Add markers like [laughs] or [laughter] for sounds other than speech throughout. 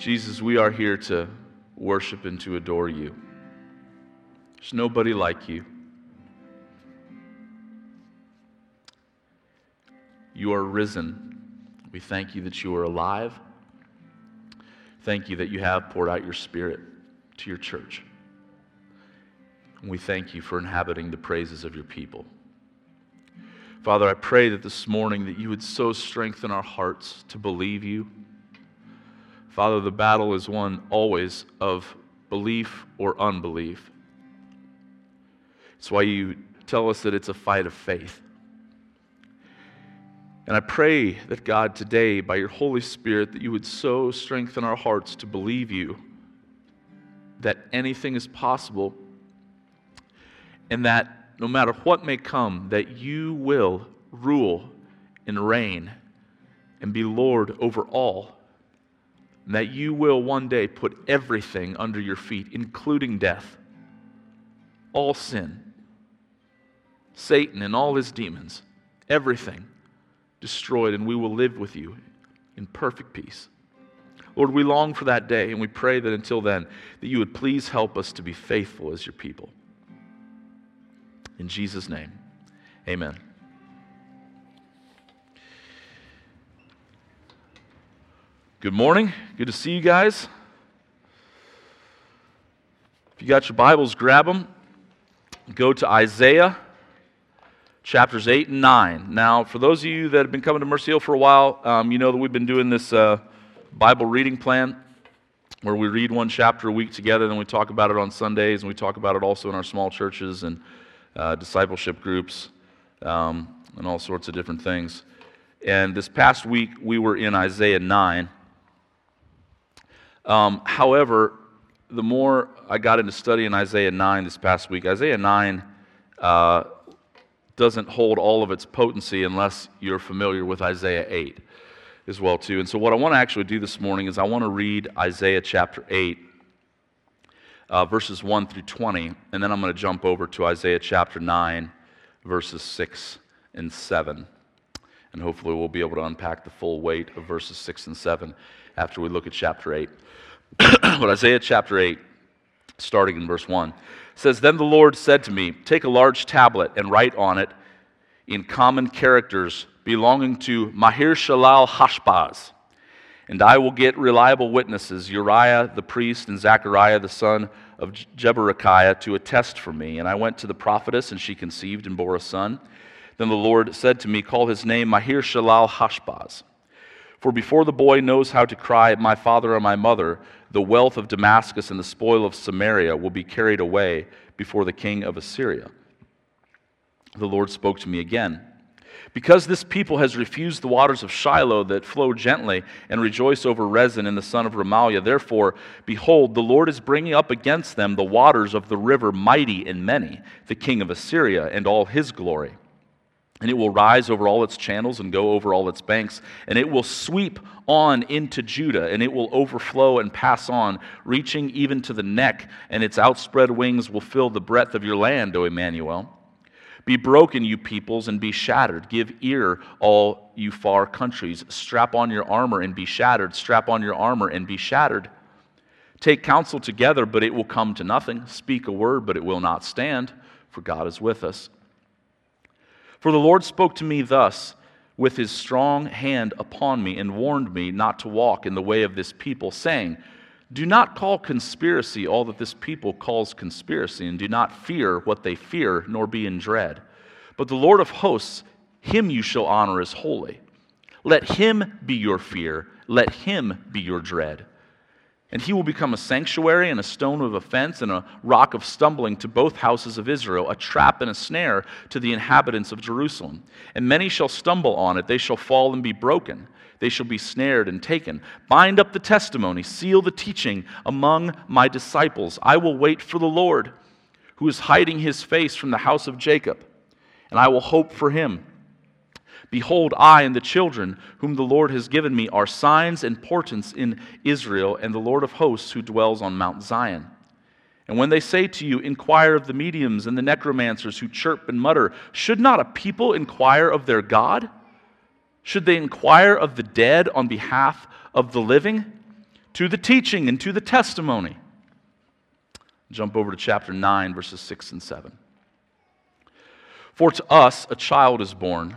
Jesus, we are here to worship and to adore you. There's nobody like you. You are risen. We thank you that you are alive. Thank you that you have poured out your spirit to your church. And we thank you for inhabiting the praises of your people. Father, I pray that this morning that you would so strengthen our hearts to believe you. Father, the battle is one always of belief or unbelief. It's why you tell us that it's a fight of faith. And I pray that God today, by your Holy Spirit, that you would so strengthen our hearts to believe you that anything is possible and that no matter what may come, that you will rule and reign and be Lord over all. And that you will one day put everything under your feet, including death, all sin, Satan and all his demons, everything destroyed, and we will live with you in perfect peace. Lord, we long for that day, and we pray that until then, that you would please help us to be faithful as your people. In Jesus' name, amen. Good morning. Good to see you guys. If you got your Bibles, grab them. Go to Isaiah chapters 8 and 9. Now, for those of you that have been coming to Mercy Hill for a while, um, you know that we've been doing this uh, Bible reading plan where we read one chapter a week together, then we talk about it on Sundays, and we talk about it also in our small churches and uh, discipleship groups um, and all sorts of different things. And this past week, we were in Isaiah 9. Um, however, the more I got into studying Isaiah 9 this past week, Isaiah 9 uh, doesn't hold all of its potency unless you're familiar with Isaiah 8 as well too. And so what I want to actually do this morning is I want to read Isaiah chapter 8 uh, verses 1 through 20 and then I'm going to jump over to Isaiah chapter 9 verses 6 and 7. And hopefully we'll be able to unpack the full weight of verses 6 and 7 after we look at chapter 8. [clears throat] but Isaiah chapter 8 starting in verse 1 says, Then the Lord said to me, Take a large tablet and write on it in common characters belonging to Maher Shalal Hashbaz. And I will get reliable witnesses, Uriah the priest and Zechariah the son of Jeberechiah, to attest for me. And I went to the prophetess, and she conceived and bore a son. Then the Lord said to me, Call his name Maher Shalal Hashbaz. For before the boy knows how to cry, My father or my mother, the wealth of Damascus and the spoil of Samaria will be carried away before the king of Assyria. The Lord spoke to me again. Because this people has refused the waters of Shiloh that flow gently and rejoice over Rezin and the son of Remaliah, therefore, behold, the Lord is bringing up against them the waters of the river mighty and many, the king of Assyria and all his glory and it will rise over all its channels and go over all its banks, and it will sweep on into Judah, and it will overflow and pass on, reaching even to the neck, and its outspread wings will fill the breadth of your land, O Emmanuel. Be broken, you peoples, and be shattered. Give ear, all you far countries. Strap on your armor and be shattered. Strap on your armor and be shattered. Take counsel together, but it will come to nothing. Speak a word, but it will not stand, for God is with us. For the Lord spoke to me thus with his strong hand upon me and warned me not to walk in the way of this people, saying, Do not call conspiracy all that this people calls conspiracy, and do not fear what they fear, nor be in dread. But the Lord of hosts, him you shall honor as holy. Let him be your fear, let him be your dread. And he will become a sanctuary and a stone of offense and a rock of stumbling to both houses of Israel, a trap and a snare to the inhabitants of Jerusalem. And many shall stumble on it, they shall fall and be broken. They shall be snared and taken. Bind up the testimony, seal the teaching among my disciples. I will wait for the Lord, who is hiding his face from the house of Jacob, and I will hope for him. Behold, I and the children whom the Lord has given me are signs and portents in Israel and the Lord of hosts who dwells on Mount Zion. And when they say to you, Inquire of the mediums and the necromancers who chirp and mutter, should not a people inquire of their God? Should they inquire of the dead on behalf of the living? to the teaching and to the testimony. Jump over to chapter 9, verses 6 and 7. For to us a child is born,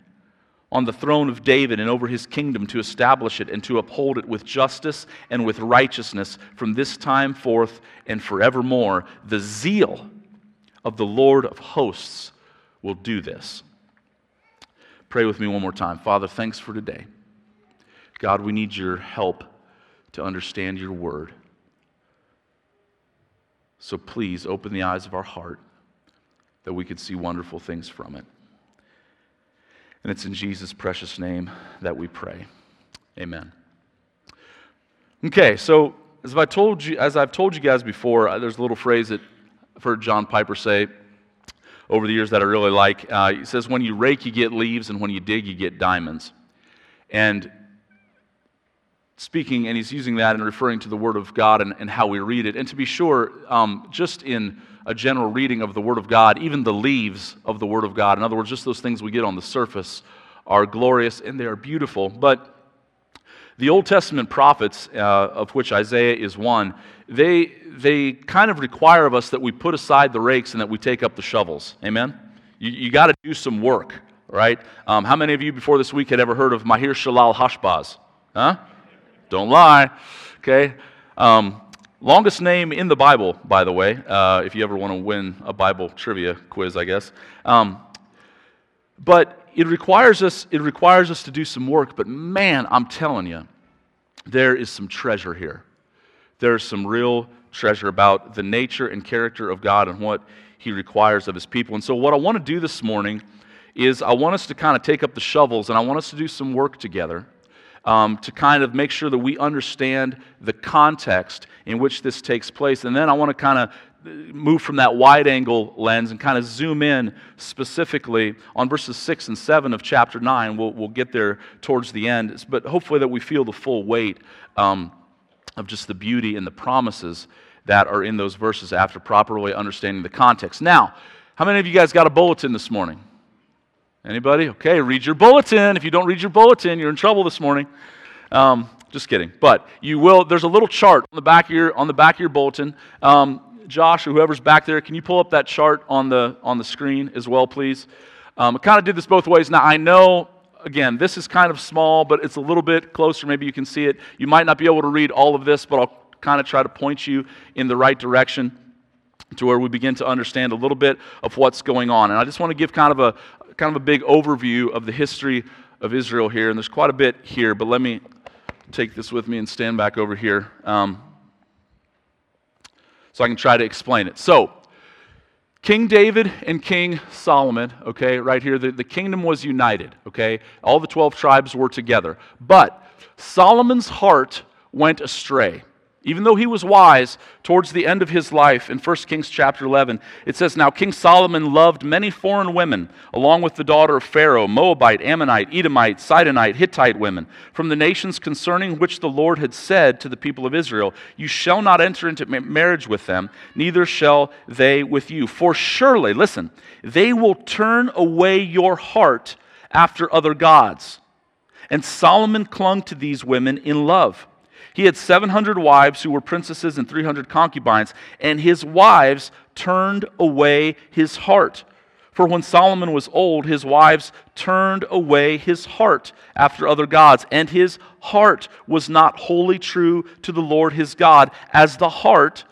on the throne of David and over his kingdom to establish it and to uphold it with justice and with righteousness from this time forth and forevermore. The zeal of the Lord of hosts will do this. Pray with me one more time. Father, thanks for today. God, we need your help to understand your word. So please open the eyes of our heart that we could see wonderful things from it. And it's in Jesus' precious name that we pray. Amen. Okay, so as I told you, as I've told you guys before, uh, there's a little phrase that I've heard John Piper say over the years that I really like. Uh, he says, "When you rake, you get leaves, and when you dig, you get diamonds." And speaking, and he's using that and referring to the Word of God and, and how we read it. And to be sure, um, just in a general reading of the Word of God, even the leaves of the Word of God, in other words, just those things we get on the surface, are glorious and they are beautiful. But the Old Testament prophets, uh, of which Isaiah is one, they, they kind of require of us that we put aside the rakes and that we take up the shovels. Amen? You, you got to do some work, right? Um, how many of you before this week had ever heard of Maher Shalal Hashbaz? Huh? Don't lie. Okay? Um, Longest name in the Bible, by the way, uh, if you ever want to win a Bible trivia quiz, I guess. Um, but it requires us. It requires us to do some work. But man, I'm telling you, there is some treasure here. There's some real treasure about the nature and character of God and what He requires of His people. And so, what I want to do this morning is I want us to kind of take up the shovels and I want us to do some work together um, to kind of make sure that we understand the context in which this takes place. And then I want to kind of move from that wide angle lens and kind of zoom in specifically on verses 6 and 7 of chapter 9. We'll, we'll get there towards the end, but hopefully that we feel the full weight um, of just the beauty and the promises that are in those verses after properly understanding the context. Now, how many of you guys got a bulletin this morning? Anybody? Okay, read your bulletin. If you don't read your bulletin, you're in trouble this morning. Um, just kidding. But you will. There's a little chart on the back of your on the back of your bulletin. Um, Josh or whoever's back there, can you pull up that chart on the on the screen as well, please? Um, I kind of did this both ways. Now I know. Again, this is kind of small, but it's a little bit closer. Maybe you can see it. You might not be able to read all of this, but I'll kind of try to point you in the right direction to where we begin to understand a little bit of what's going on. And I just want to give kind of a, kind of a big overview of the history of Israel here, and there's quite a bit here, but let me take this with me and stand back over here um, so I can try to explain it. So, King David and King Solomon, okay, right here, the, the kingdom was united, okay? All the 12 tribes were together. But Solomon's heart went astray. Even though he was wise towards the end of his life in 1 Kings chapter 11, it says, Now King Solomon loved many foreign women, along with the daughter of Pharaoh, Moabite, Ammonite, Edomite, Sidonite, Hittite women, from the nations concerning which the Lord had said to the people of Israel, You shall not enter into marriage with them, neither shall they with you. For surely, listen, they will turn away your heart after other gods. And Solomon clung to these women in love. He had 700 wives who were princesses and 300 concubines, and his wives turned away his heart. For when Solomon was old, his wives turned away his heart after other gods, and his heart was not wholly true to the Lord his God, as the heart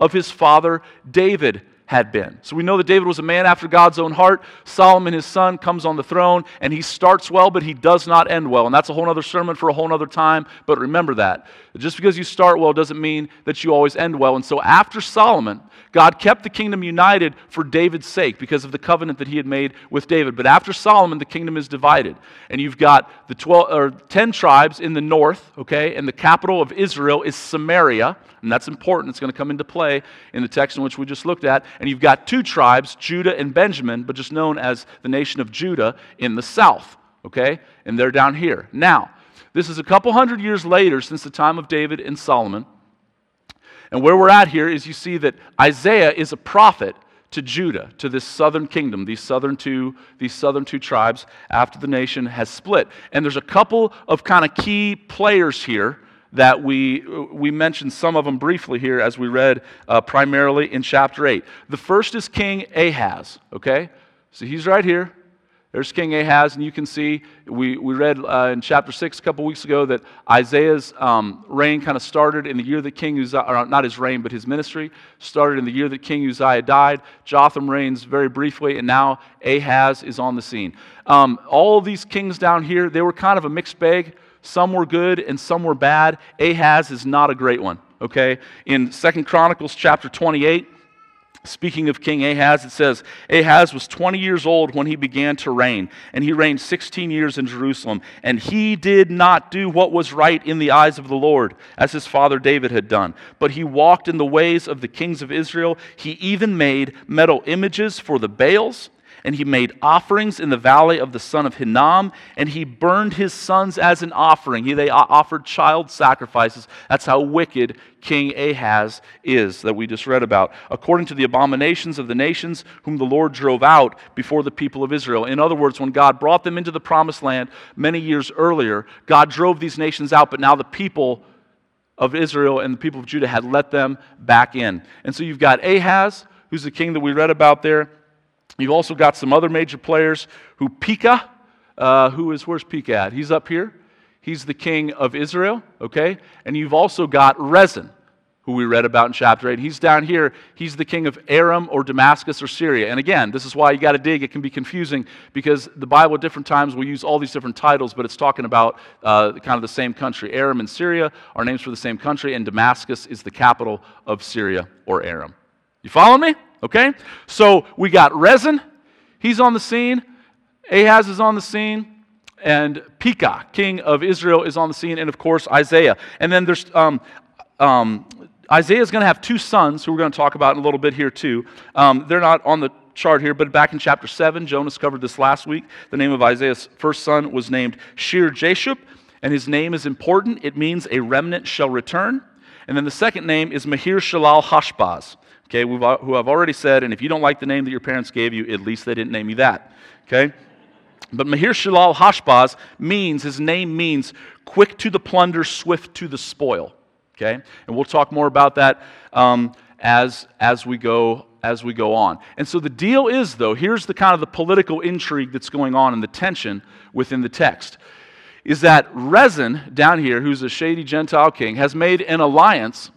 of his father David had been. So we know that David was a man after God's own heart. Solomon, his son, comes on the throne, and he starts well, but he does not end well. And that's a whole other sermon for a whole other time. But remember that. Just because you start well doesn't mean that you always end well. And so after Solomon, God kept the kingdom united for David's sake because of the covenant that he had made with David. But after Solomon, the kingdom is divided. And you've got the 12 or 10 tribes in the north, okay? And the capital of Israel is Samaria. And that's important. It's going to come into play in the text in which we just looked at. And you've got two tribes, Judah and Benjamin, but just known as the nation of Judah in the south. okay? And they're down here. Now, this is a couple hundred years later since the time of David and Solomon. And where we're at here is you see that Isaiah is a prophet to Judah, to this southern kingdom, these southern two, these southern two tribes after the nation has split. And there's a couple of kind of key players here that we, we mentioned some of them briefly here as we read uh, primarily in chapter 8. The first is King Ahaz, okay? So he's right here. There's King Ahaz, and you can see, we, we read uh, in chapter 6 a couple weeks ago that Isaiah's um, reign kind of started in the year that King Uzziah, or not his reign, but his ministry, started in the year that King Uzziah died. Jotham reigns very briefly, and now Ahaz is on the scene. Um, all these kings down here, they were kind of a mixed bag. Some were good and some were bad. Ahaz is not a great one, okay? In Second Chronicles chapter 28, Speaking of King Ahaz, it says, Ahaz was 20 years old when he began to reign, and he reigned 16 years in Jerusalem. And he did not do what was right in the eyes of the Lord, as his father David had done. But he walked in the ways of the kings of Israel. He even made metal images for the Baals and he made offerings in the valley of the son of Hinnom, and he burned his sons as an offering. He, they offered child sacrifices. That's how wicked King Ahaz is, that we just read about, according to the abominations of the nations whom the Lord drove out before the people of Israel. In other words, when God brought them into the promised land many years earlier, God drove these nations out, but now the people of Israel and the people of Judah had let them back in. And so you've got Ahaz, who's the king that we read about there. You've also got some other major players who Pekah, uh, who is, where's Pekah at? He's up here. He's the king of Israel, okay? And you've also got Rezin, who we read about in chapter 8. He's down here. He's the king of Aram or Damascus or Syria. And again, this is why you got to dig. It can be confusing because the Bible at different times will use all these different titles, but it's talking about uh, kind of the same country. Aram and Syria are names for the same country, and Damascus is the capital of Syria or Aram. You follow me? Okay? So we got Rezin, he's on the scene. Ahaz is on the scene. And Pekah, king of Israel, is on the scene. And of course, Isaiah. And then there's um, um, Isaiah is going to have two sons who we're going to talk about in a little bit here, too. Um, they're not on the chart here, but back in chapter 7, Jonas covered this last week. The name of Isaiah's first son was named Shear Jashub, and his name is important. It means a remnant shall return. And then the second name is Maher Shalal Hashbaz okay, who I've already said, and if you don't like the name that your parents gave you, at least they didn't name you that, okay? But Maher Shalal Hashbaz means, his name means quick to the plunder, swift to the spoil, okay? And we'll talk more about that um, as, as, we go, as we go on. And so the deal is, though, here's the kind of the political intrigue that's going on and the tension within the text, is that Rezin down here, who's a shady Gentile king, has made an alliance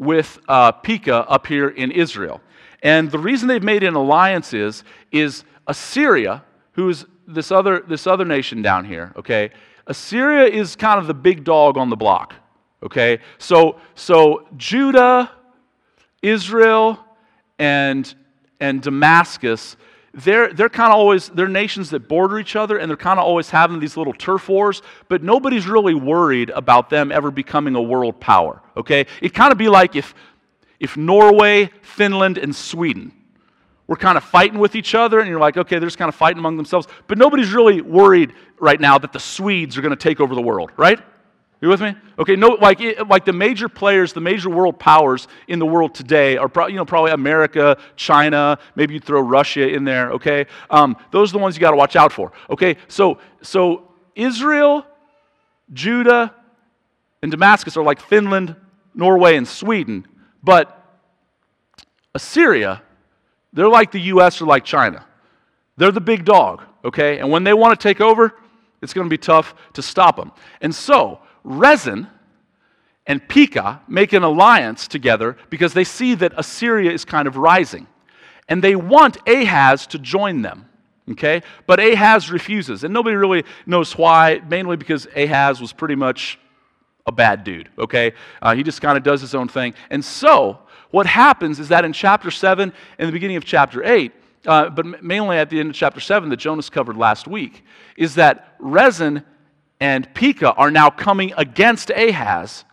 with uh, Pekah up here in Israel. And the reason they've made an alliance is, is Assyria, who's this other, this other nation down here, okay? Assyria is kind of the big dog on the block, okay? So, so Judah, Israel, and, and Damascus they're, they're kind of always, they're nations that border each other and they're kind of always having these little turf wars, but nobody's really worried about them ever becoming a world power, okay? It'd kind of be like if, if Norway, Finland, and Sweden were kind of fighting with each other and you're like, okay, they're just kind of fighting among themselves, but nobody's really worried right now that the Swedes are going to take over the world, right? You with me? Okay, no, like, like the major players, the major world powers in the world today are pro, you know, probably America, China, maybe you throw Russia in there, okay? Um, those are the ones you got to watch out for, okay? So, so Israel, Judah, and Damascus are like Finland, Norway, and Sweden, but Assyria, they're like the U.S. or like China. They're the big dog, okay? And when they want to take over, it's going to be tough to stop them. And so, Rezin and Pekah make an alliance together because they see that Assyria is kind of rising. And they want Ahaz to join them. Okay? But Ahaz refuses. And nobody really knows why, mainly because Ahaz was pretty much a bad dude. Okay? Uh, he just kind of does his own thing. And so, what happens is that in chapter 7 and the beginning of chapter 8, uh, but mainly at the end of chapter 7 that Jonas covered last week, is that Rezin and Pekah are now coming against Ahaz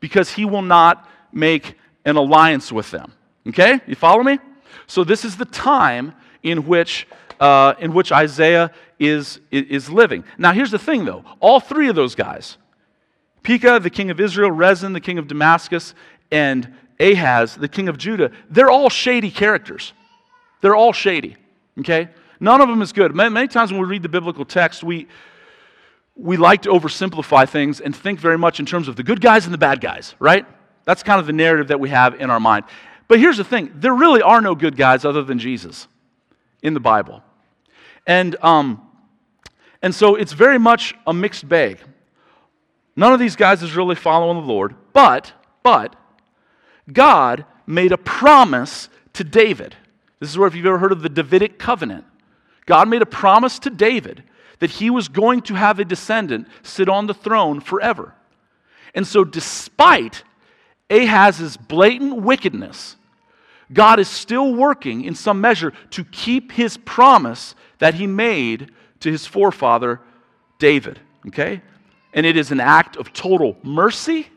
because he will not make an alliance with them. Okay? You follow me? So this is the time in which, uh, in which Isaiah is, is living. Now, here's the thing, though. All three of those guys, Pekah, the king of Israel, Rezin, the king of Damascus, and Ahaz, the king of Judah, they're all shady characters. They're all shady, okay? None of them is good. Many, many times when we read the biblical text, we, we like to oversimplify things and think very much in terms of the good guys and the bad guys, right? That's kind of the narrative that we have in our mind. But here's the thing there really are no good guys other than Jesus in the Bible. And, um, and so it's very much a mixed bag. None of these guys is really following the Lord, but, but, God made a promise to David. This is where, if you've ever heard of the Davidic covenant, God made a promise to David that he was going to have a descendant sit on the throne forever. And so, despite Ahaz's blatant wickedness, God is still working in some measure to keep his promise that he made to his forefather David. Okay? And it is an act of total mercy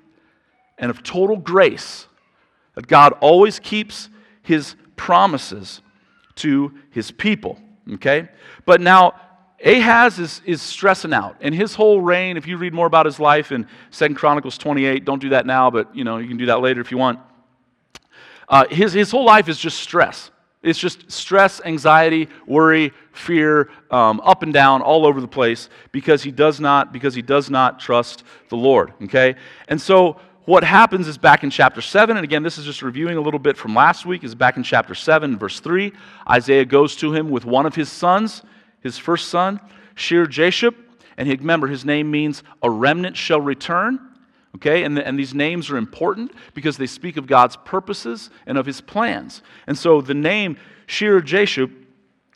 and of total grace that God always keeps his promises to his people. Okay? But now, Ahaz is, is stressing out. And his whole reign, if you read more about his life in Second Chronicles 28, don't do that now, but you know, you can do that later if you want. Uh, his, his whole life is just stress. It's just stress, anxiety, worry, fear, um, up and down, all over the place, because he does not, because he does not trust the Lord. Okay? And so what happens is back in chapter 7, and again, this is just reviewing a little bit from last week, is back in chapter 7, verse 3. Isaiah goes to him with one of his sons, his first son, Shear Jashub, and remember, his name means a remnant shall return. Okay, and, the, and these names are important because they speak of God's purposes and of his plans. And so the name Shear Jashub,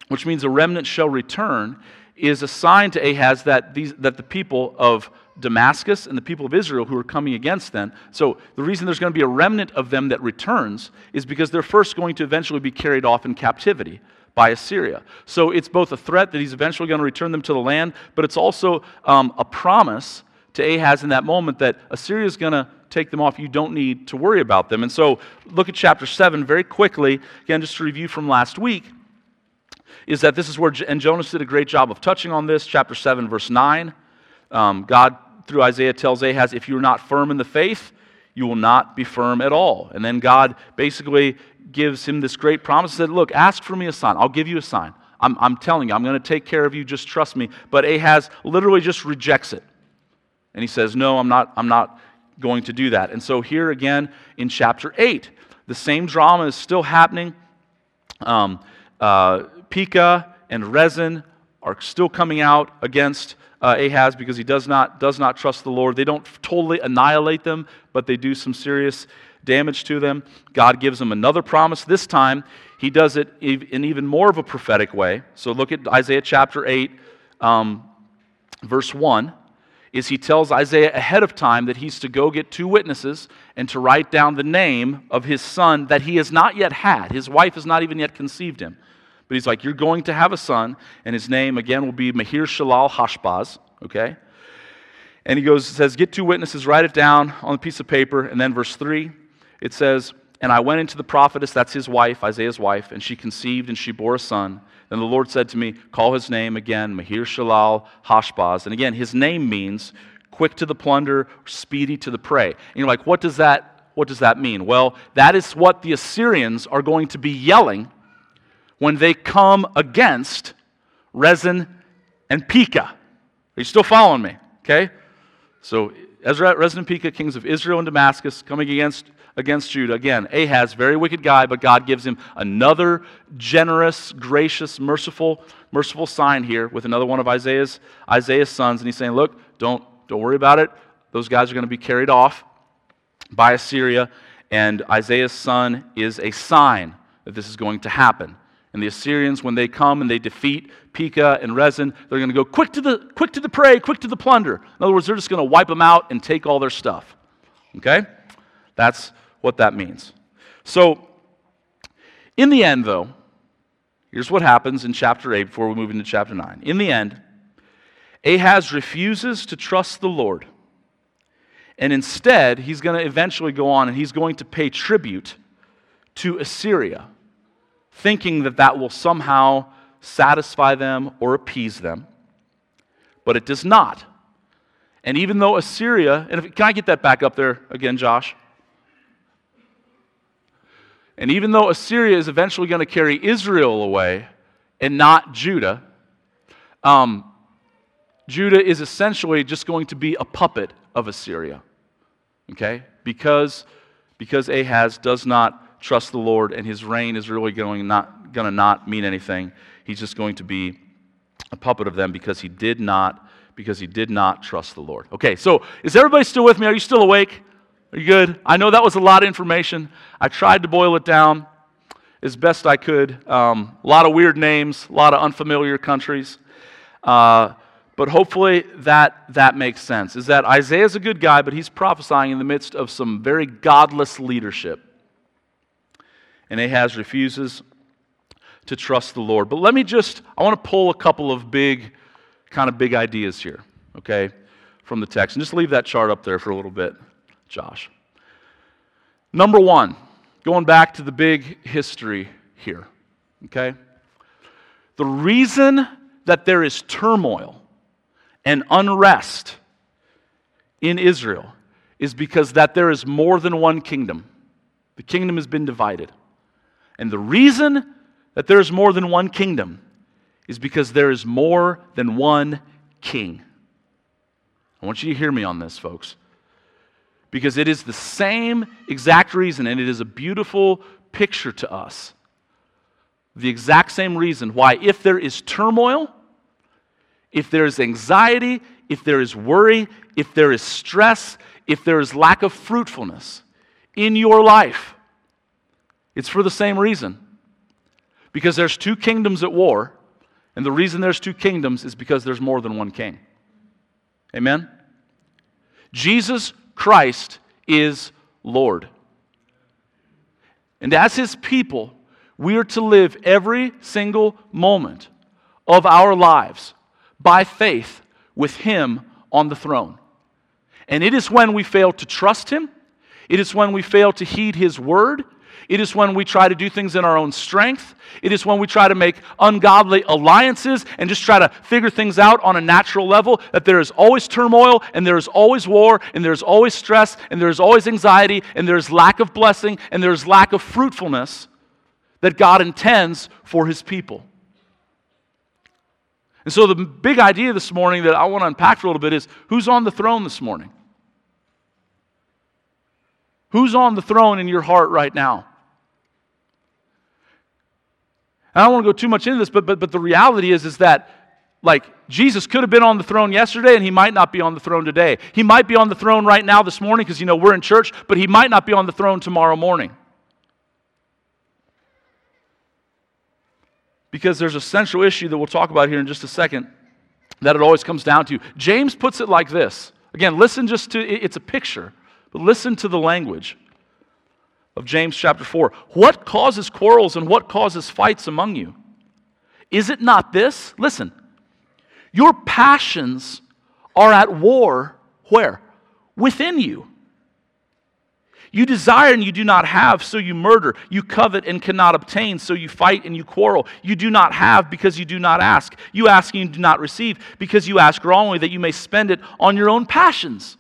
which means a remnant shall return, is a sign to Ahaz that, these, that the people of Damascus and the people of Israel who are coming against them. So the reason there's going to be a remnant of them that returns is because they're first going to eventually be carried off in captivity by Assyria. So it's both a threat that he's eventually going to return them to the land, but it's also um, a promise to Ahaz in that moment that Assyria is going to take them off. You don't need to worry about them. And so look at chapter 7 very quickly. Again, just to review from last week, is that this is where, and Jonas did a great job of touching on this, chapter 7, verse 9. Um, God, through Isaiah, tells Ahaz, if you're not firm in the faith, you will not be firm at all. And then God basically gives him this great promise. Said, Look, ask for me a sign. I'll give you a sign. I'm, I'm telling you, I'm going to take care of you. Just trust me. But Ahaz literally just rejects it. And he says, No, I'm not, I'm not going to do that. And so here again in chapter 8, the same drama is still happening. Um, uh, Pekah and Rezin are still coming out against uh, Ahaz because he does not, does not trust the Lord. They don't totally annihilate them, but they do some serious damage to them. God gives them another promise. This time, he does it in even more of a prophetic way. So look at Isaiah chapter 8, um, verse 1 is he tells Isaiah ahead of time that he's to go get two witnesses and to write down the name of his son that he has not yet had. His wife has not even yet conceived him. But he's like, You're going to have a son, and his name again will be Maher Shalal Hashbaz, okay? And he goes, says, Get two witnesses, write it down on a piece of paper. And then verse 3, it says, And I went into the prophetess, that's his wife, Isaiah's wife, and she conceived and she bore a son. Then the Lord said to me, Call his name again, Maher Shalal Hashbaz. And again, his name means quick to the plunder, speedy to the prey. And you're like, what does that, what does that mean? Well, that is what the Assyrians are going to be yelling when they come against Rezin and Pekah. Are you still following me? Okay? So Ezra, Rezin and Pekah, kings of Israel and Damascus, coming against, against Judah. Again, Ahaz, very wicked guy, but God gives him another generous, gracious, merciful, merciful sign here with another one of Isaiah's, Isaiah's sons. And he's saying, look, don't, don't worry about it. Those guys are going to be carried off by Assyria. And Isaiah's son is a sign that this is going to happen. And the Assyrians, when they come and they defeat Pekah and Rezin, they're going to go quick to the quick to the prey, quick to the plunder. In other words, they're just going to wipe them out and take all their stuff. Okay? That's what that means. So, in the end, though, here's what happens in chapter 8 before we move into chapter 9. In the end, Ahaz refuses to trust the Lord. And instead, he's going to eventually go on and he's going to pay tribute to Assyria thinking that that will somehow satisfy them or appease them. but it does not. And even though Assyria, and if, can I get that back up there again, Josh? And even though Assyria is eventually going to carry Israel away and not Judah, um, Judah is essentially just going to be a puppet of Assyria. Okay? Because, because Ahaz does not trust the Lord and his reign is really going, not, going to not mean anything. He's just going to be a puppet of them because he did not because he did not trust the Lord. Okay, so is everybody still with me? Are you still awake? Are you good? I know that was a lot of information. I tried to boil it down as best I could. Um, a lot of weird names, a lot of unfamiliar countries. Uh, but hopefully that, that makes sense. Is that Isaiah's a good guy, but he's prophesying in the midst of some very godless leadership. And Ahaz refuses to trust the Lord. But let me just, I want to pull a couple of big, kind of big ideas here, okay, from the text. And just leave that chart up there for a little bit. Josh. Number one, going back to the big history here, okay? The reason that there is turmoil and unrest in Israel is because that there is more than one kingdom. The kingdom has been divided. And the reason that there is more than one kingdom is because there is more than one king. I want you to hear me on this, folks because it is the same exact reason, and it is a beautiful picture to us. The exact same reason why, if there is turmoil, if there is anxiety, if there is worry, if there is stress, if there is lack of fruitfulness in your life, it's for the same reason. Because there's two kingdoms at war, and the reason there's two kingdoms is because there's more than one king. Amen? Jesus Christ is Lord. And as His people, we are to live every single moment of our lives by faith with Him on the throne. And it is when we fail to trust Him, it is when we fail to heed His word, it is when we try to do things in our own strength. It is when we try to make ungodly alliances and just try to figure things out on a natural level that there is always turmoil and there is always war and there's always stress and there's always anxiety and there's lack of blessing and there's lack of fruitfulness that God intends for his people. And so, the big idea this morning that I want to unpack for a little bit is who's on the throne this morning? Who's on the throne in your heart right now? I don't want to go too much into this, but, but, but the reality is, is that like Jesus could have been on the throne yesterday and he might not be on the throne today. He might be on the throne right now this morning because you know we're in church, but he might not be on the throne tomorrow morning. Because there's a central issue that we'll talk about here in just a second that it always comes down to. James puts it like this. Again, listen just to it's a picture, but listen to the language of James chapter 4. What causes quarrels and what causes fights among you? Is it not this? Listen, your passions are at war where? Within you. You desire and you do not have, so you murder. You covet and cannot obtain, so you fight and you quarrel. You do not have because you do not ask. You ask and you do not receive because you ask wrongly that you may spend it on your own passions.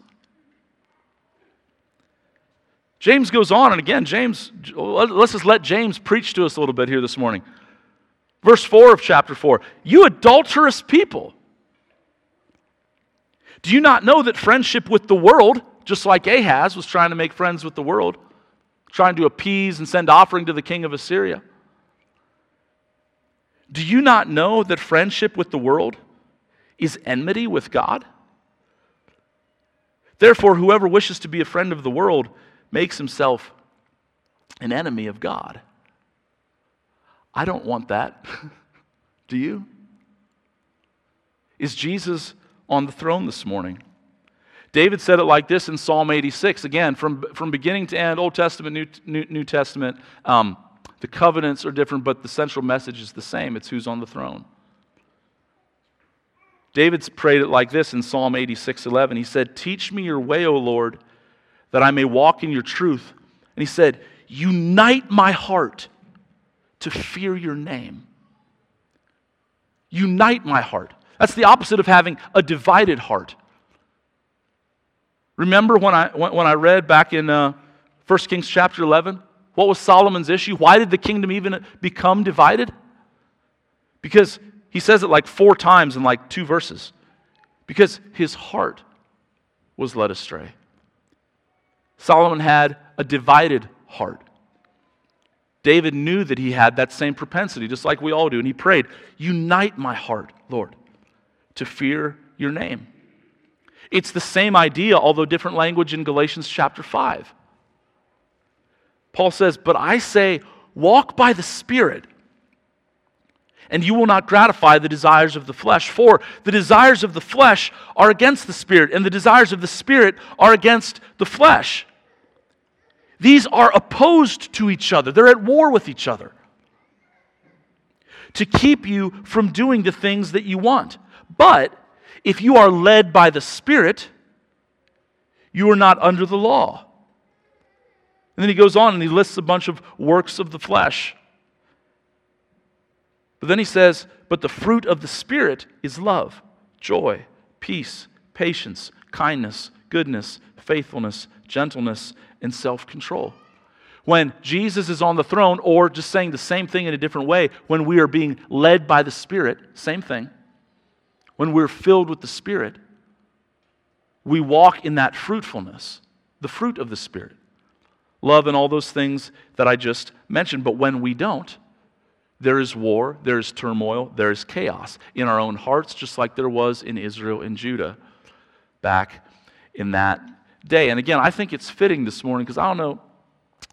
James goes on, and again, James, let's just let James preach to us a little bit here this morning. Verse 4 of chapter 4 You adulterous people, do you not know that friendship with the world, just like Ahaz was trying to make friends with the world, trying to appease and send offering to the king of Assyria? Do you not know that friendship with the world is enmity with God? Therefore, whoever wishes to be a friend of the world makes himself an enemy of God. I don't want that. [laughs] Do you? Is Jesus on the throne this morning? David said it like this in Psalm 86. Again, from, from beginning to end, Old Testament, New, New, New Testament, um, the covenants are different, but the central message is the same it's who's on the throne. David prayed it like this in Psalm 86 11. He said, Teach me your way, O Lord that I may walk in your truth. And he said, Unite my heart to fear your name. Unite my heart. That's the opposite of having a divided heart. Remember when I, when I read back in uh, 1 Kings chapter 11? What was Solomon's issue? Why did the kingdom even become divided? Because he says it like four times in like two verses. Because his heart was led astray. Solomon had a divided heart. David knew that he had that same propensity, just like we all do, and he prayed, Unite my heart, Lord, to fear your name. It's the same idea, although different language in Galatians chapter 5. Paul says, But I say, walk by the Spirit, and you will not gratify the desires of the flesh. For the desires of the flesh are against the Spirit, and the desires of the Spirit are against the flesh. These are opposed to each other, they're at war with each other to keep you from doing the things that you want. But if you are led by the Spirit, you are not under the law. And then he goes on and he lists a bunch of works of the flesh. But then he says, But the fruit of the Spirit is love, joy, peace, patience, kindness, goodness, faithfulness, gentleness, and self control. When Jesus is on the throne, or just saying the same thing in a different way, when we are being led by the Spirit, same thing. When we're filled with the Spirit, we walk in that fruitfulness, the fruit of the Spirit love, and all those things that I just mentioned. But when we don't, there is war, there is turmoil, there is chaos in our own hearts, just like there was in Israel and Judah back in that day. And again, I think it's fitting this morning because I don't know,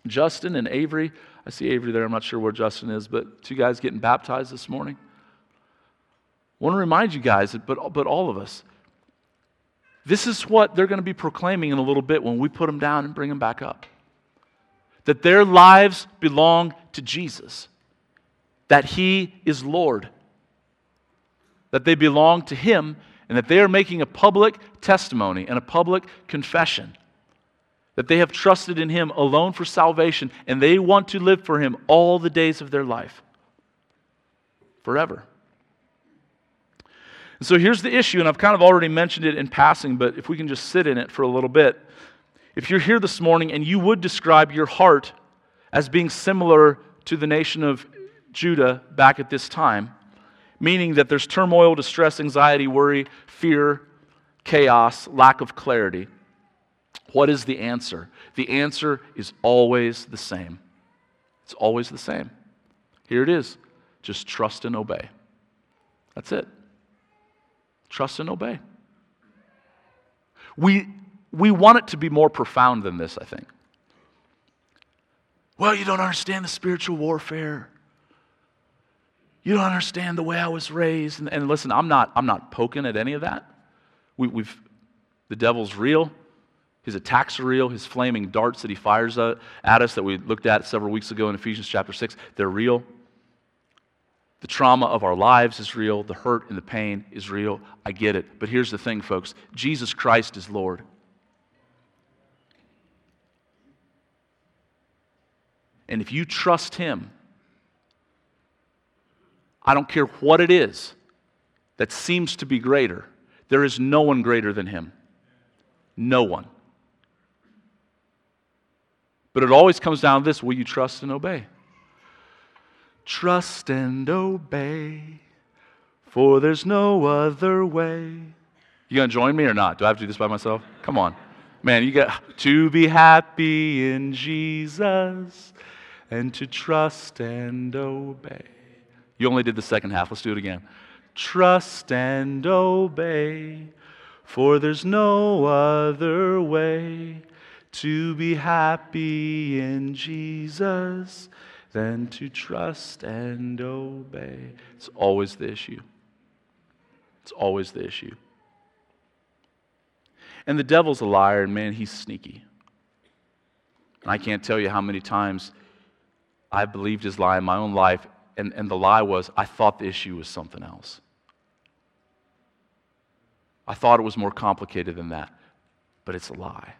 Justin and Avery, I see Avery there, I'm not sure where Justin is, but two guys getting baptized this morning. I want to remind you guys, but, but all of us, this is what they're going to be proclaiming in a little bit when we put them down and bring them back up that their lives belong to Jesus, that He is Lord, that they belong to Him, and that they are making a public testimony and a public confession that they have trusted in Him alone for salvation, and they want to live for Him all the days of their life, forever. And so here's the issue, and I've kind of already mentioned it in passing, but if we can just sit in it for a little bit. If you're here this morning and you would describe your heart as being similar to the nation of Judah back at this time, meaning that there's turmoil, distress, anxiety, worry, fear, chaos, lack of clarity, what is the answer? The answer is always the same. It's always the same. Here it is just trust and obey. That's it. Trust and obey. We we want it to be more profound than this, I think. Well, you don't understand the spiritual warfare. You don't understand the way I was raised. And, and listen, I'm not, I'm not poking at any of that. We, we've, the devil's real. His attacks are real. His flaming darts that he fires at us that we looked at several weeks ago in Ephesians chapter 6, they're real. The trauma of our lives is real. The hurt and the pain is real. I get it. But here's the thing, folks Jesus Christ is Lord. And if you trust Him, I don't care what it is that seems to be greater, there is no one greater than Him. No one. But it always comes down to this will you trust and obey? Trust and obey, for there's no other way. You gonna join me or not? Do I have to do this by myself? Come on. Man, you got to be happy in Jesus and to trust and obey. You only did the second half. Let's do it again. Trust and obey, for there's no other way to be happy in Jesus than to trust and obey. It's always the issue. It's always the issue. And the devil's a liar, and man, he's sneaky. And I can't tell you how many times I've believed his lie in my own life, and, and the lie was I thought the issue was something else. I thought it was more complicated than that, but it's a lie.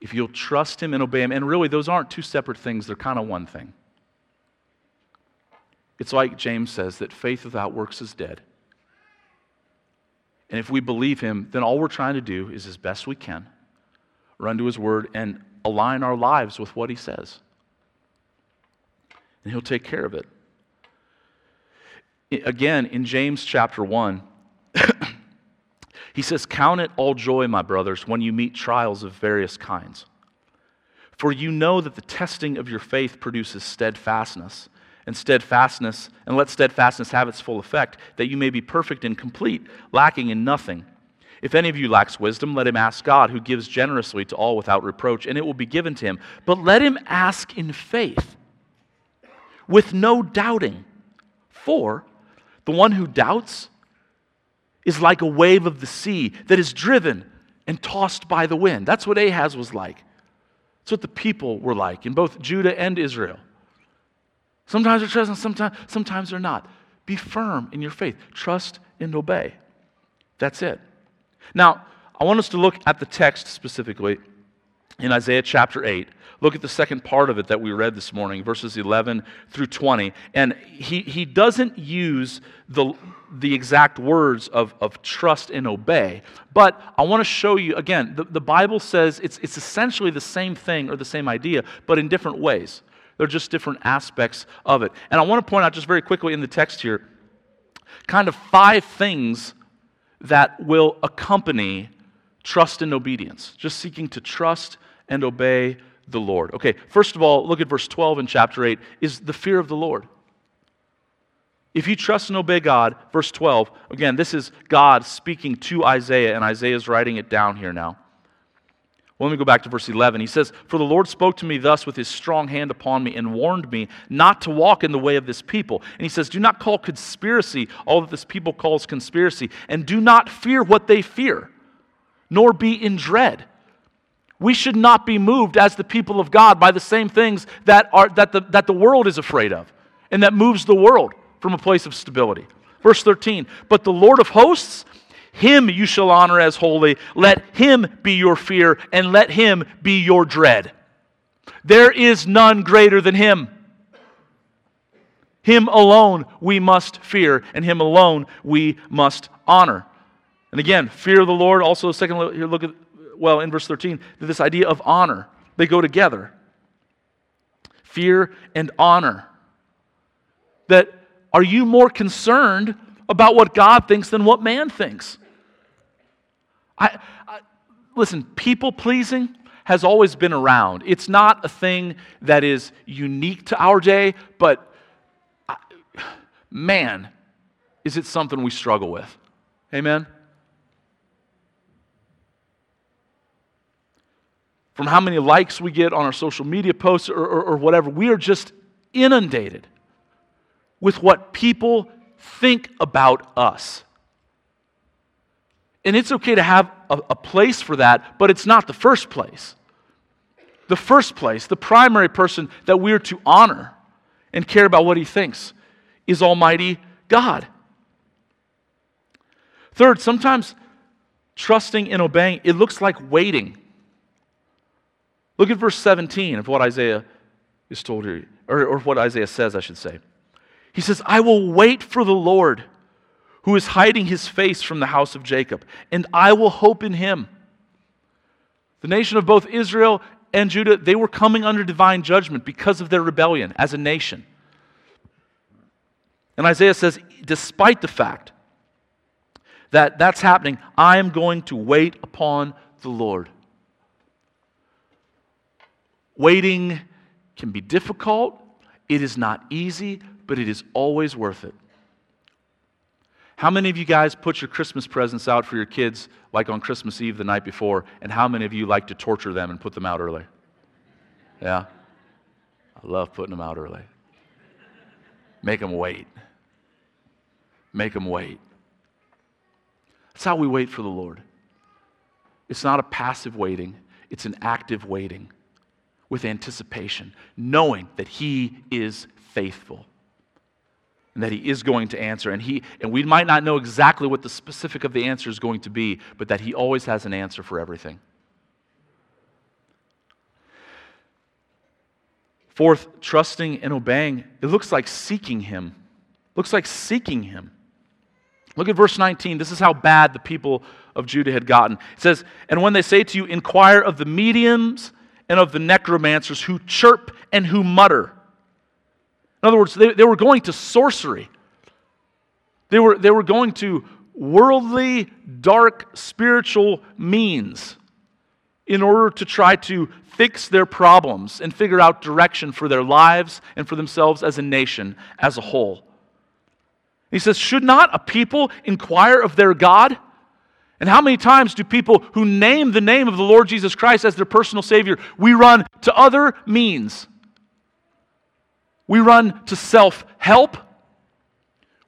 If you'll trust him and obey him, and really those aren't two separate things, they're kind of one thing. It's like James says that faith without works is dead. And if we believe him, then all we're trying to do is, as best we can, run to his word and align our lives with what he says. And he'll take care of it. Again, in James chapter 1, [coughs] he says, Count it all joy, my brothers, when you meet trials of various kinds. For you know that the testing of your faith produces steadfastness and steadfastness, and let steadfastness have its full effect, that you may be perfect and complete, lacking in nothing. If any of you lacks wisdom, let him ask God, who gives generously to all without reproach, and it will be given to him. But let him ask in faith, with no doubting. For the one who doubts is like a wave of the sea that is driven and tossed by the wind. That's what Ahaz was like. That's what the people were like in both Judah and Israel. Sometimes they're trusting, sometimes, sometimes they're not. Be firm in your faith. Trust and obey. That's it. Now, I want us to look at the text specifically in Isaiah chapter 8. Look at the second part of it that we read this morning, verses 11 through 20. And he, he doesn't use the, the exact words of, of trust and obey, but I want to show you again, the, the Bible says it's, it's essentially the same thing or the same idea, but in different ways. They're just different aspects of it. And I want to point out just very quickly in the text here kind of five things that will accompany trust and obedience, just seeking to trust and obey the Lord. Okay, first of all, look at verse 12 in chapter 8 is the fear of the Lord. If you trust and obey God, verse 12, again, this is God speaking to Isaiah, and Isaiah is writing it down here now. Well, let me go back to verse 11. He says, For the Lord spoke to me thus with his strong hand upon me and warned me not to walk in the way of this people. And he says, Do not call conspiracy all that this people calls conspiracy, and do not fear what they fear, nor be in dread. We should not be moved as the people of God by the same things that, are, that, the, that the world is afraid of and that moves the world from a place of stability. Verse 13, But the Lord of hosts, him you shall honor as holy. Let him be your fear, and let him be your dread. There is none greater than him. Him alone we must fear, and him alone we must honor. And again, fear of the Lord, also, second, look at, well, in verse 13, this idea of honor. They go together. Fear and honor. That are you more concerned about what God thinks than what man thinks? I, I, listen, people pleasing has always been around. It's not a thing that is unique to our day, but I, man, is it something we struggle with. Amen? From how many likes we get on our social media posts or, or, or whatever, we are just inundated with what people think about us. And it's okay to have a, a, place for that, but it's not the first place. The first place, the primary person that we're to honor and care about what he thinks is Almighty God. Third, sometimes trusting and obeying, it looks like waiting. Look at verse 17 of what Isaiah is told here, or, or what Isaiah says, I should say. He says, I will wait for the Lord who is hiding his face from the house of Jacob, and I will hope in him. The nation of both Israel and Judah, they were coming under divine judgment because of their rebellion as a nation. And Isaiah says, despite the fact that that's happening, I am going to wait upon the Lord. Waiting can be difficult, it is not easy, but it is always worth it. How many of you guys put your Christmas presents out for your kids like on Christmas Eve the night before? And how many of you like to torture them and put them out early? Yeah? I love putting them out early. Make them wait. Make them wait. That's how we wait for the Lord. It's not a passive waiting, it's an active waiting with anticipation, knowing that He is faithful and that he is going to answer and he and we might not know exactly what the specific of the answer is going to be but that he always has an answer for everything fourth trusting and obeying it looks like seeking him Looks like seeking him. Look at verse 19. This is how bad the people of Judah had gotten. It says, And when they say to you, Inquire of the mediums and of the necromancers who chirp and who mutter. In other words, they, they were going to sorcery. They were, they were going to worldly, dark, spiritual means in order to try to fix their problems and figure out direction for their lives and for themselves as a nation as a whole. He says, Should not a people inquire of their God? And how many times do people who name the name of the Lord Jesus Christ as their personal Savior, we run to other means? We run to self help.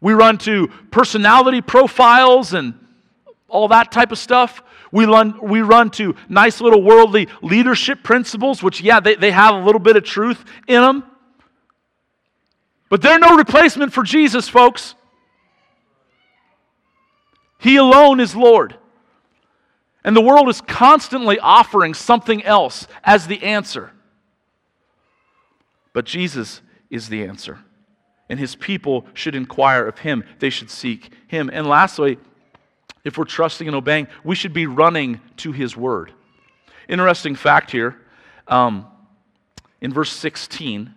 We run to personality profiles and all that type of stuff. We run, we run to nice little worldly leadership principles, which, yeah, they, they have a little bit of truth in them. But they're no replacement for Jesus, folks. He alone is Lord. And the world is constantly offering something else as the answer. But Jesus is the answer. And his people should inquire of him, they should seek him. And lastly, if we're trusting and obeying, we should be running to his word. Interesting fact here um, in verse 16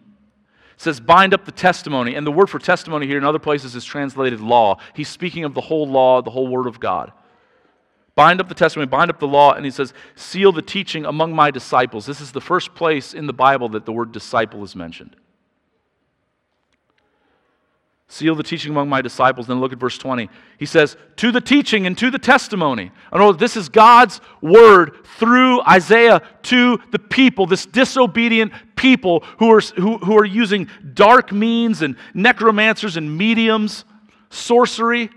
says, bind up the testimony. And the word for testimony here in other places is translated law. He's speaking of the whole law, the whole word of God. Bind up the testimony, bind up the law, and he says, seal the teaching among my disciples. This is the first place in the Bible that the word disciple is mentioned. Seal the teaching among my disciples. Then look at verse 20. He says, To the teaching and to the testimony. I know this is God's word through Isaiah to the people, this disobedient people who are, who, who are using dark means and necromancers and mediums, sorcery.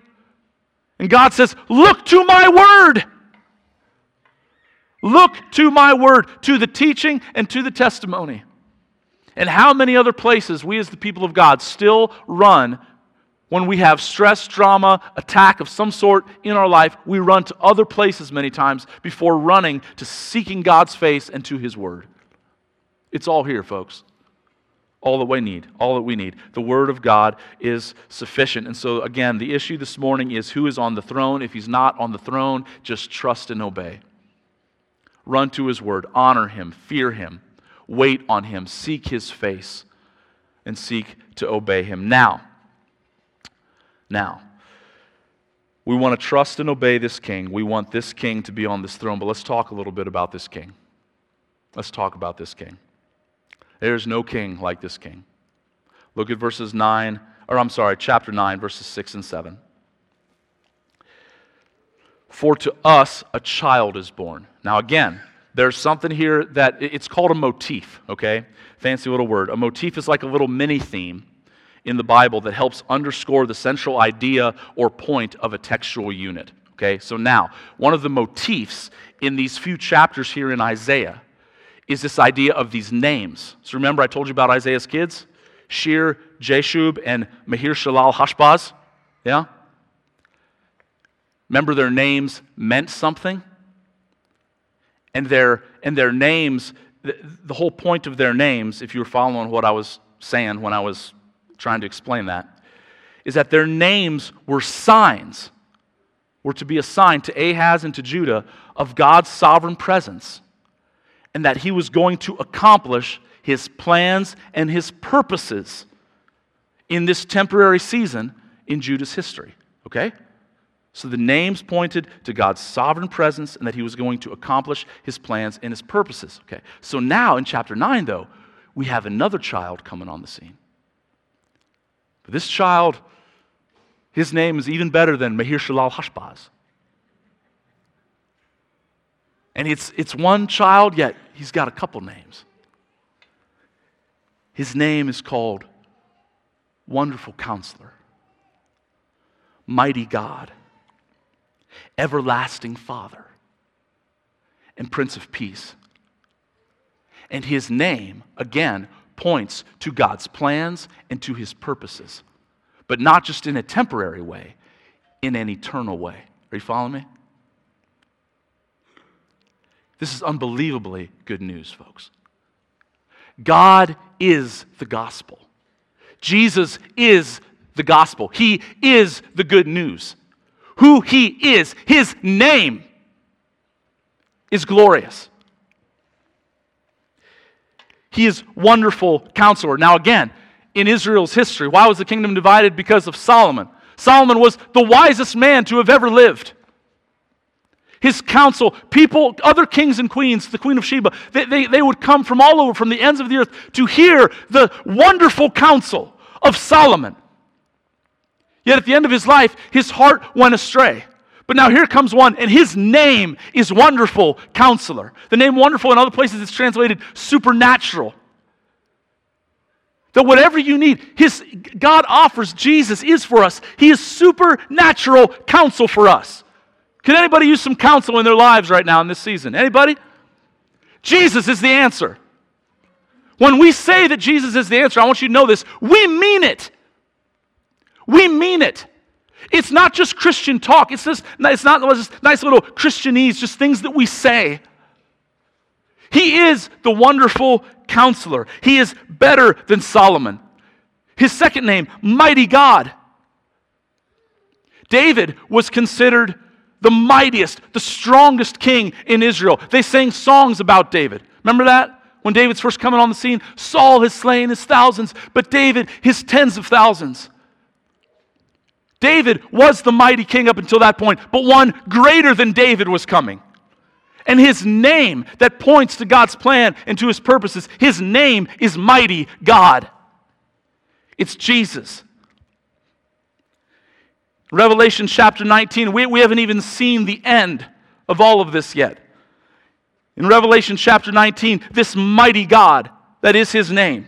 And God says, Look to my word. Look to my word, to the teaching and to the testimony. And how many other places we as the people of God still run when we have stress, drama, attack of some sort in our life? We run to other places many times before running to seeking God's face and to His Word. It's all here, folks. All that we need, all that we need. The Word of God is sufficient. And so, again, the issue this morning is who is on the throne. If He's not on the throne, just trust and obey. Run to His Word, honor Him, fear Him wait on him, seek his face, and seek to obey him. Now, now, we want to trust and obey this king. We want this king to be on this throne, but let's talk a little bit about this king. Let's talk about this king. There's no king like this king. Look at verses 9, or I'm sorry, chapter 9, verses 6 and 7. For to us a child is born. Now, again, there's something here that it's called a motif, okay? Fancy little word. A motif is like a little mini theme in the Bible that helps underscore the central idea or point of a textual unit, okay? So now, one of the motifs in these few chapters here in Isaiah is this idea of these names. So remember, I told you about Isaiah's kids? Shear, Jashub, and Maher Shalal Hashbaz? Yeah? Remember their names meant something? and their, and their names, the, the whole point of their names, if you were following what I was saying when I was trying to explain that, is that their names were signs, were to be a sign to Ahaz and to Judah of God's sovereign presence, and that he was going to accomplish his plans and his purposes in this temporary season in Judah's history. Okay? So the names pointed to God's sovereign presence and that he was going to accomplish his plans and his purposes. Okay. So now in chapter 9 though, we have another child coming on the scene. But this child his name is even better than Maher Shalal Hashbaz. And it's, it's one child, yet he's got a couple names. His name is called Wonderful Counselor, Mighty God, everlasting Father, and Prince of Peace. And his name, again, points to God's plans and to his purposes, but not just in a temporary way, in an eternal way. Are you following me? This is unbelievably good news, folks. God is the gospel. Jesus is the gospel. He is the good news. Who he is, his name is glorious. He is wonderful counselor. Now, again, in Israel's history, why was the kingdom divided? Because of Solomon. Solomon was the wisest man to have ever lived. His counsel, people, other kings and queens, the Queen of Sheba, they, they, they would come from all over, from the ends of the earth, to hear the wonderful counsel of Solomon. Yet at the end of his life, his heart went astray. But now here comes one, and his name is Wonderful Counselor. The name Wonderful in other places is translated supernatural. That whatever you need, his God offers, Jesus is for us. He is supernatural counsel for us. Can anybody use some counsel in their lives right now in this season? Anybody? Jesus is the answer. When we say that Jesus is the answer, I want you to know this. We mean it. We mean it. It's not just Christian talk. It's just it's not just nice little Christianese, just things that we say. He is the wonderful counselor. He is better than Solomon. His second name, Mighty God. David was considered the mightiest, the strongest king in Israel. They sang songs about David. Remember that? When David's first coming on the scene, Saul has slain his thousands, but David his tens of thousands. David was the mighty king up until that point, but one greater than David was coming. And his name that points to God's plan and to his purposes, his name is Mighty God. It's Jesus. Revelation chapter 19, we, we haven't even seen the end of all of this yet. In Revelation chapter 19, this mighty God, that is his name,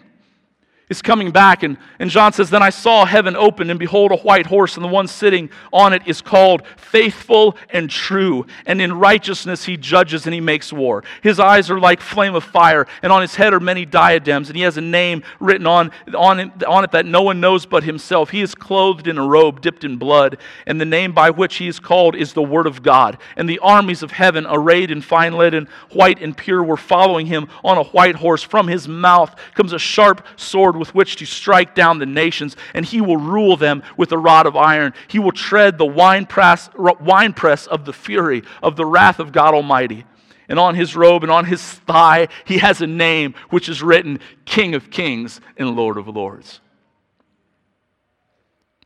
is coming back. And, and John says, Then I saw heaven open, and behold, a white horse, and the one sitting on it is called Faithful and True. And in righteousness he judges and he makes war. His eyes are like flame of fire, and on his head are many diadems, and he has a name written on, on, it, on it that no one knows but himself. He is clothed in a robe dipped in blood, and the name by which he is called is the Word of God. And the armies of heaven, arrayed in fine linen, white and pure, were following him on a white horse. From his mouth comes a sharp sword sword with which to strike down the nations, and he will rule them with a rod of iron. He will tread the winepress, winepress of the fury of the wrath of God Almighty. And on his robe and on his thigh, he has a name which is written King of Kings and Lord of Lords.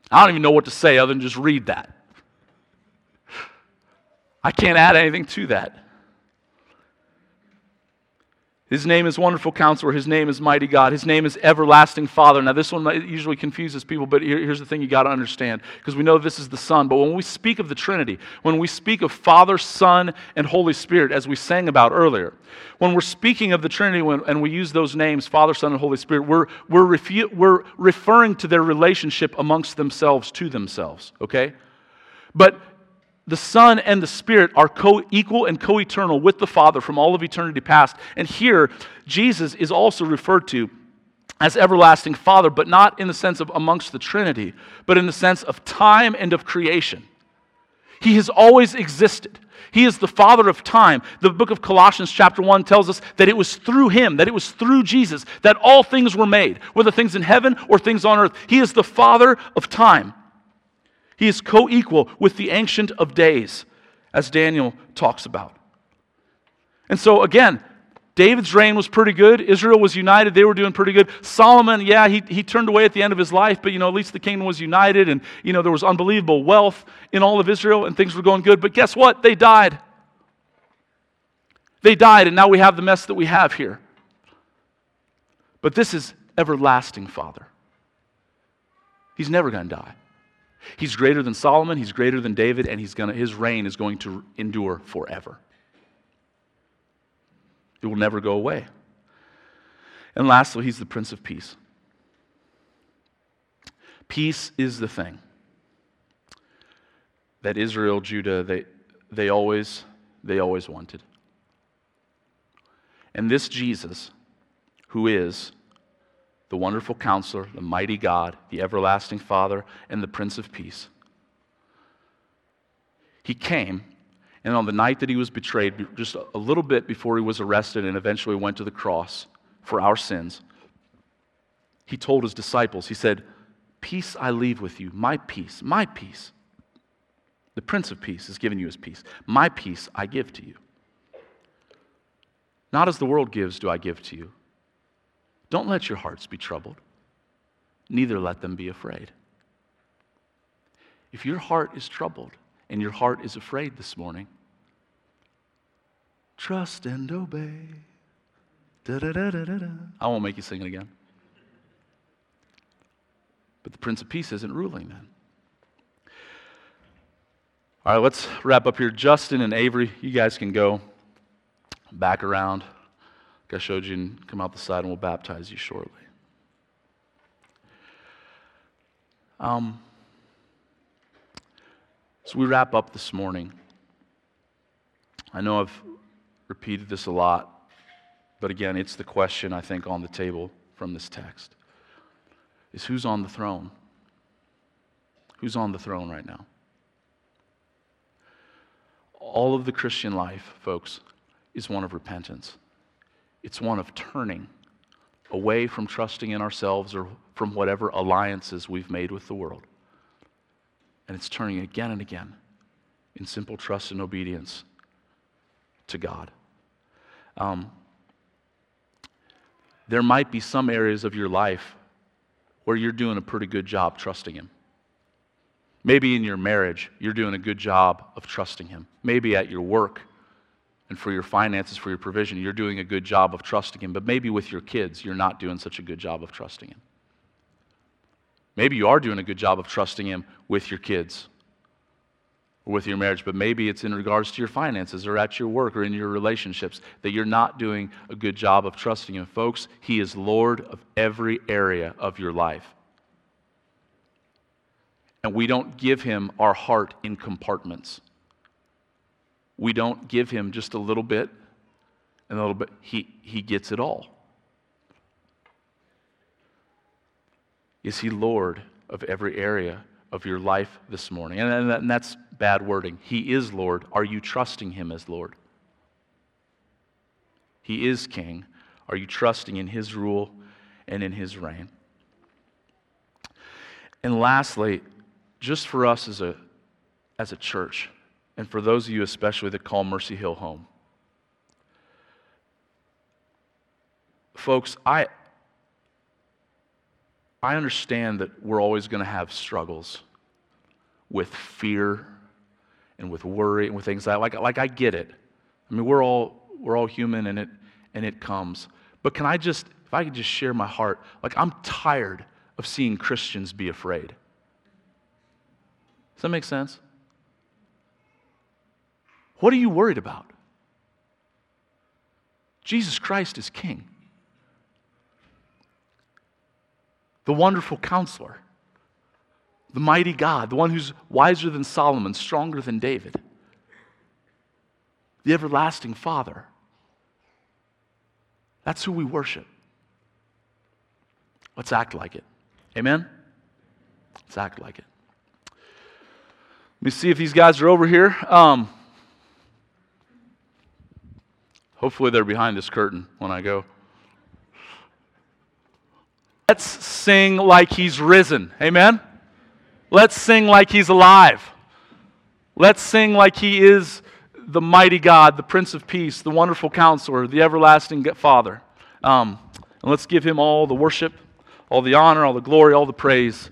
I don't even know what to say other than just read that. I can't add anything to that. His name is Wonderful Counselor. His name is Mighty God. His name is Everlasting Father. Now, this one usually confuses people, but here's the thing you got to understand because we know this is the Son. But when we speak of the Trinity, when we speak of Father, Son, and Holy Spirit, as we sang about earlier, when we're speaking of the Trinity and we use those names, Father, Son, and Holy Spirit, we're, we're, refu- we're referring to their relationship amongst themselves to themselves, okay? But the Son and the Spirit are co equal and co eternal with the Father from all of eternity past. And here, Jesus is also referred to as everlasting Father, but not in the sense of amongst the Trinity, but in the sense of time and of creation. He has always existed. He is the Father of time. The book of Colossians, chapter 1, tells us that it was through Him, that it was through Jesus, that all things were made, whether things in heaven or things on earth. He is the Father of time. He is co equal with the Ancient of Days, as Daniel talks about. And so, again, David's reign was pretty good. Israel was united. They were doing pretty good. Solomon, yeah, he, he turned away at the end of his life, but, you know, at least the kingdom was united and, you know, there was unbelievable wealth in all of Israel and things were going good. But guess what? They died. They died, and now we have the mess that we have here. But this is everlasting Father. He's never going to die. He's greater than Solomon, he's greater than David, and he's gonna, his reign is going to endure forever. It will never go away. And lastly, he's the Prince of Peace. Peace is the thing that Israel, Judah, they, they, always, they always wanted. And this Jesus, who is the wonderful counselor, the mighty God, the everlasting Father, and the Prince of Peace. He came, and on the night that he was betrayed, just a little bit before he was arrested and eventually went to the cross for our sins, he told his disciples, He said, Peace I leave with you, my peace, my peace. The Prince of Peace has given you his peace. My peace I give to you. Not as the world gives, do I give to you. Don't let your hearts be troubled, neither let them be afraid. If your heart is troubled and your heart is afraid this morning, trust and obey. Da-da-da-da-da. I won't make you sing it again. But the Prince of Peace isn't ruling then. All right, let's wrap up here. Justin and Avery, you guys can go back around. And come out the side, and we'll baptize you shortly. Um, so we wrap up this morning. I know I've repeated this a lot, but again, it's the question I think on the table from this text is who's on the throne? Who's on the throne right now? All of the Christian life, folks, is one of repentance. It's one of turning away from trusting in ourselves or from whatever alliances we've made with the world. And it's turning again and again in simple trust and obedience to God. Um, there might be some areas of your life where you're doing a pretty good job trusting Him. Maybe in your marriage, you're doing a good job of trusting Him. Maybe at your work and for your finances, for your provision, you're doing a good job of trusting Him. But maybe with your kids, you're not doing such a good job of trusting Him. Maybe you are doing a good job of trusting Him with your kids or with your marriage, but maybe it's in regards to your finances or at your work or in your relationships that you're not doing a good job of trusting Him. Folks, He is Lord of every area of your life. And we don't give Him our heart in compartments. We don't give Him just a little bit and a little bit. He, he gets it all. Is He Lord of every area of your life this morning. And, and that's bad wording. He is Lord. Are you trusting Him as Lord? He is King. Are you trusting in His rule and in His reign? And lastly, just for us as a, as a church, and for those of you especially that call Mercy Hill home, folks, I, I understand that we're always going to have struggles with fear and with worry and with anxiety. Like, like I get it. I mean, we're all, we're all human and it, and it comes. But can I just, if I could just share my heart, like I'm tired of seeing Christians be afraid. Does that make sense? What are you worried about? Jesus Christ is King. the wonderful counselor, the mighty God, the one who's wiser than Solomon, stronger than David, the everlasting Father. That's who we worship. Let's act like it. Amen? Let's act like it. Let me see if these guys are over here. Um, hopefully, they're behind this curtain when I go. Let's sing like he's risen. Amen? Let's sing like he's alive. Let's sing like he is the mighty God, the Prince of Peace, the wonderful counselor, the everlasting Father. Um, and let's give him all the worship, all the honor, all the glory, all the praise.